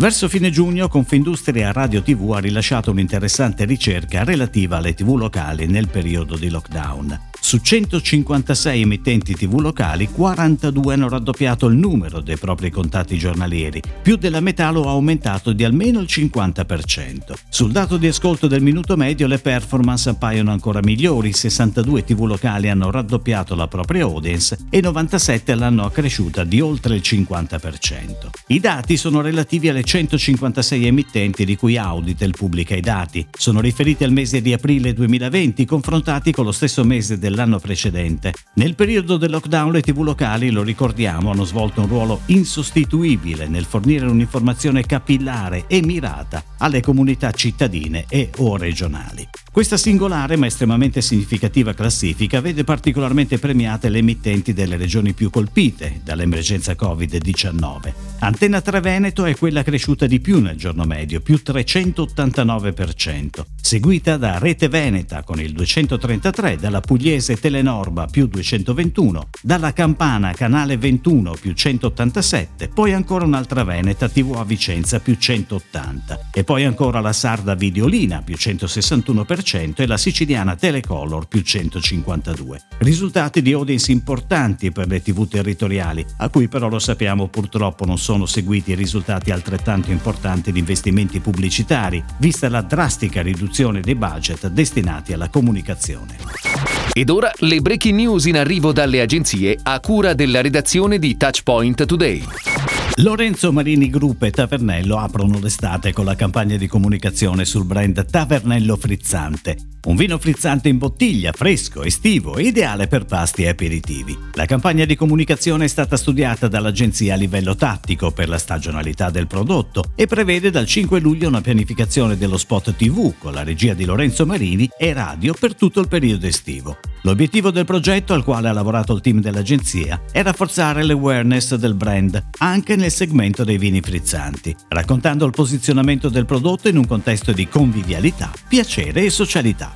Verso fine giugno Confindustria Radio TV ha rilasciato un'interessante ricerca relativa alle TV locali nel periodo di lockdown. Su 156 emittenti TV locali, 42 hanno raddoppiato il numero dei propri contatti giornalieri, più della metà lo ha aumentato di almeno il 50%. Sul dato di ascolto del minuto medio le performance appaiono ancora migliori, 62 TV locali hanno raddoppiato la propria audience e 97 l'hanno accresciuta di oltre il 50%. I dati sono relativi alle 156 emittenti di cui Auditel pubblica i dati. Sono riferiti al mese di aprile 2020 confrontati con lo stesso mese del dell'anno precedente. Nel periodo del lockdown le tv locali, lo ricordiamo, hanno svolto un ruolo insostituibile nel fornire un'informazione capillare e mirata alle comunità cittadine e o regionali. Questa singolare ma estremamente significativa classifica vede particolarmente premiate le emittenti delle regioni più colpite dall'emergenza Covid-19. Antenna 3 Veneto è quella cresciuta di più nel giorno medio, più 389%, seguita da Rete Veneta con il 233, dalla Pugliese Telenorba più 221, dalla Campana Canale 21 più 187, poi ancora un'altra Veneta TV a Vicenza più 180 e poi ancora la Sarda Videolina più 161% 100% e la siciliana Telecolor più 152. Risultati di audience importanti per le tv territoriali, a cui però lo sappiamo purtroppo non sono seguiti risultati altrettanto importanti di investimenti pubblicitari, vista la drastica riduzione dei budget destinati alla comunicazione. Ed ora le breaking news in arrivo dalle agenzie a cura della redazione di Touchpoint Today. Lorenzo Marini Group e Tavernello aprono l'estate con la campagna di comunicazione sul brand Tavernello Frizzante. Un vino frizzante in bottiglia, fresco, estivo, ideale per pasti e aperitivi. La campagna di comunicazione è stata studiata dall'agenzia a livello tattico per la stagionalità del prodotto e prevede dal 5 luglio una pianificazione dello spot TV con la regia di Lorenzo Marini e radio per tutto il periodo estivo. L'obiettivo del progetto al quale ha lavorato il team dell'agenzia è rafforzare l'awareness del brand anche nel segmento dei vini frizzanti, raccontando il posizionamento del prodotto in un contesto di convivialità, piacere e socialità.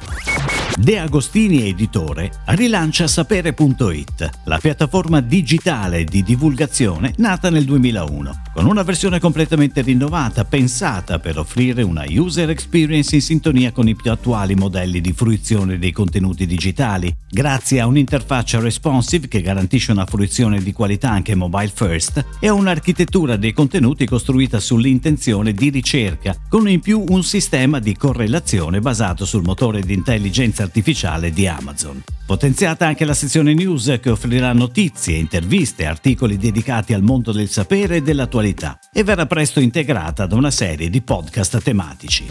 De Agostini Editore rilancia sapere.it, la piattaforma digitale di divulgazione nata nel 2001, con una versione completamente rinnovata, pensata per offrire una user experience in sintonia con i più attuali modelli di fruizione dei contenuti digitali, grazie a un'interfaccia responsive che garantisce una fruizione di qualità anche mobile first e a un'architettura dei contenuti costruita sull'intenzione di ricerca, con in più un sistema di correlazione basato sul motore di intelligenza artificiale di Amazon. Potenziata anche la sezione news che offrirà notizie, interviste articoli dedicati al mondo del sapere e dell'attualità e verrà presto integrata da una serie di podcast tematici.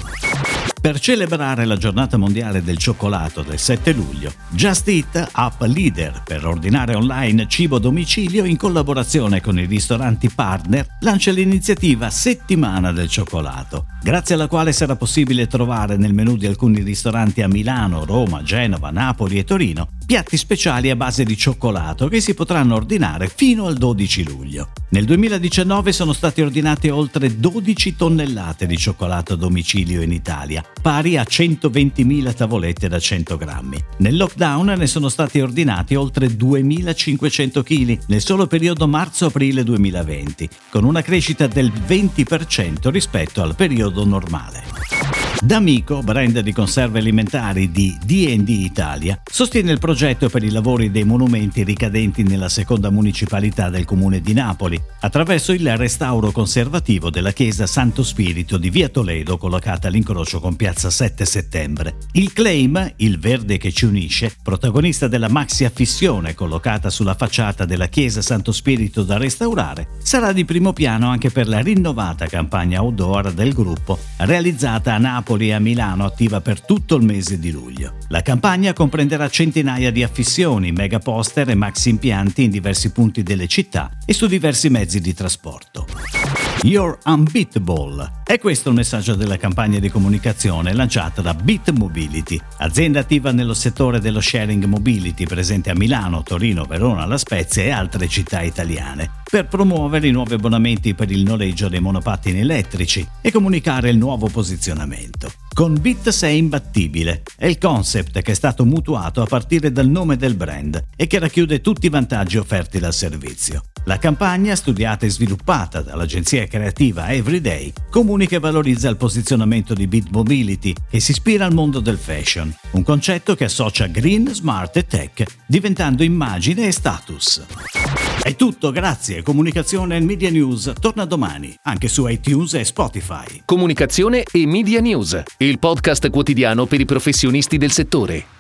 Per celebrare la giornata mondiale del cioccolato del 7 luglio, Just Eat, app leader per ordinare online cibo a domicilio in collaborazione con i ristoranti partner, lancia l'iniziativa Settimana del cioccolato, grazie alla quale sarà possibile trovare nel menù di alcuni ristoranti a Milano, Roma, Genova, Napoli e Torino piatti speciali a base di cioccolato che si potranno ordinare fino al 12 luglio. Nel 2019 sono state ordinate oltre 12 tonnellate di cioccolato a domicilio in Italia, pari a 120.000 tavolette da 100 grammi. Nel lockdown ne sono stati ordinati oltre 2.500 kg nel solo periodo marzo-aprile 2020, con una crescita del 20% rispetto al periodo normale. D'Amico, brand di conserve alimentari di D&D Italia, sostiene il progetto per i lavori dei monumenti ricadenti nella seconda municipalità del comune di Napoli, attraverso il restauro conservativo della chiesa Santo Spirito di Via Toledo, collocata all'incrocio con Piazza 7 Settembre. Il claim, il verde che ci unisce, protagonista della maxi affissione collocata sulla facciata della chiesa Santo Spirito da restaurare, sarà di primo piano anche per la rinnovata campagna outdoor del gruppo, realizzata a Napoli Napoli e a Milano attiva per tutto il mese di luglio. La campagna comprenderà centinaia di affissioni, mega poster e maxi impianti in diversi punti delle città e su diversi mezzi di trasporto. You're Unbeatable. È questo il messaggio della campagna di comunicazione lanciata da Bit Mobility, azienda attiva nello settore dello sharing mobility presente a Milano, Torino, Verona, La Spezia e altre città italiane. per promuovere i nuovi abbonamenti per il noleggio dei monopattini elettrici e comunicare il nuovo posizionamento. Con Bit sei imbattibile è il concept che è stato mutuato a partire dal nome del brand e che racchiude tutti i vantaggi offerti dal servizio. La campagna, studiata e sviluppata dall'agenzia creativa Everyday, comunica e valorizza il posizionamento di Bit Mobility che si ispira al mondo del fashion, un concetto che associa green, smart e tech, diventando immagine e status. È tutto, grazie. Comunicazione e Media News torna domani, anche su iTunes e Spotify. Comunicazione e Media News, il podcast quotidiano per i professionisti del settore.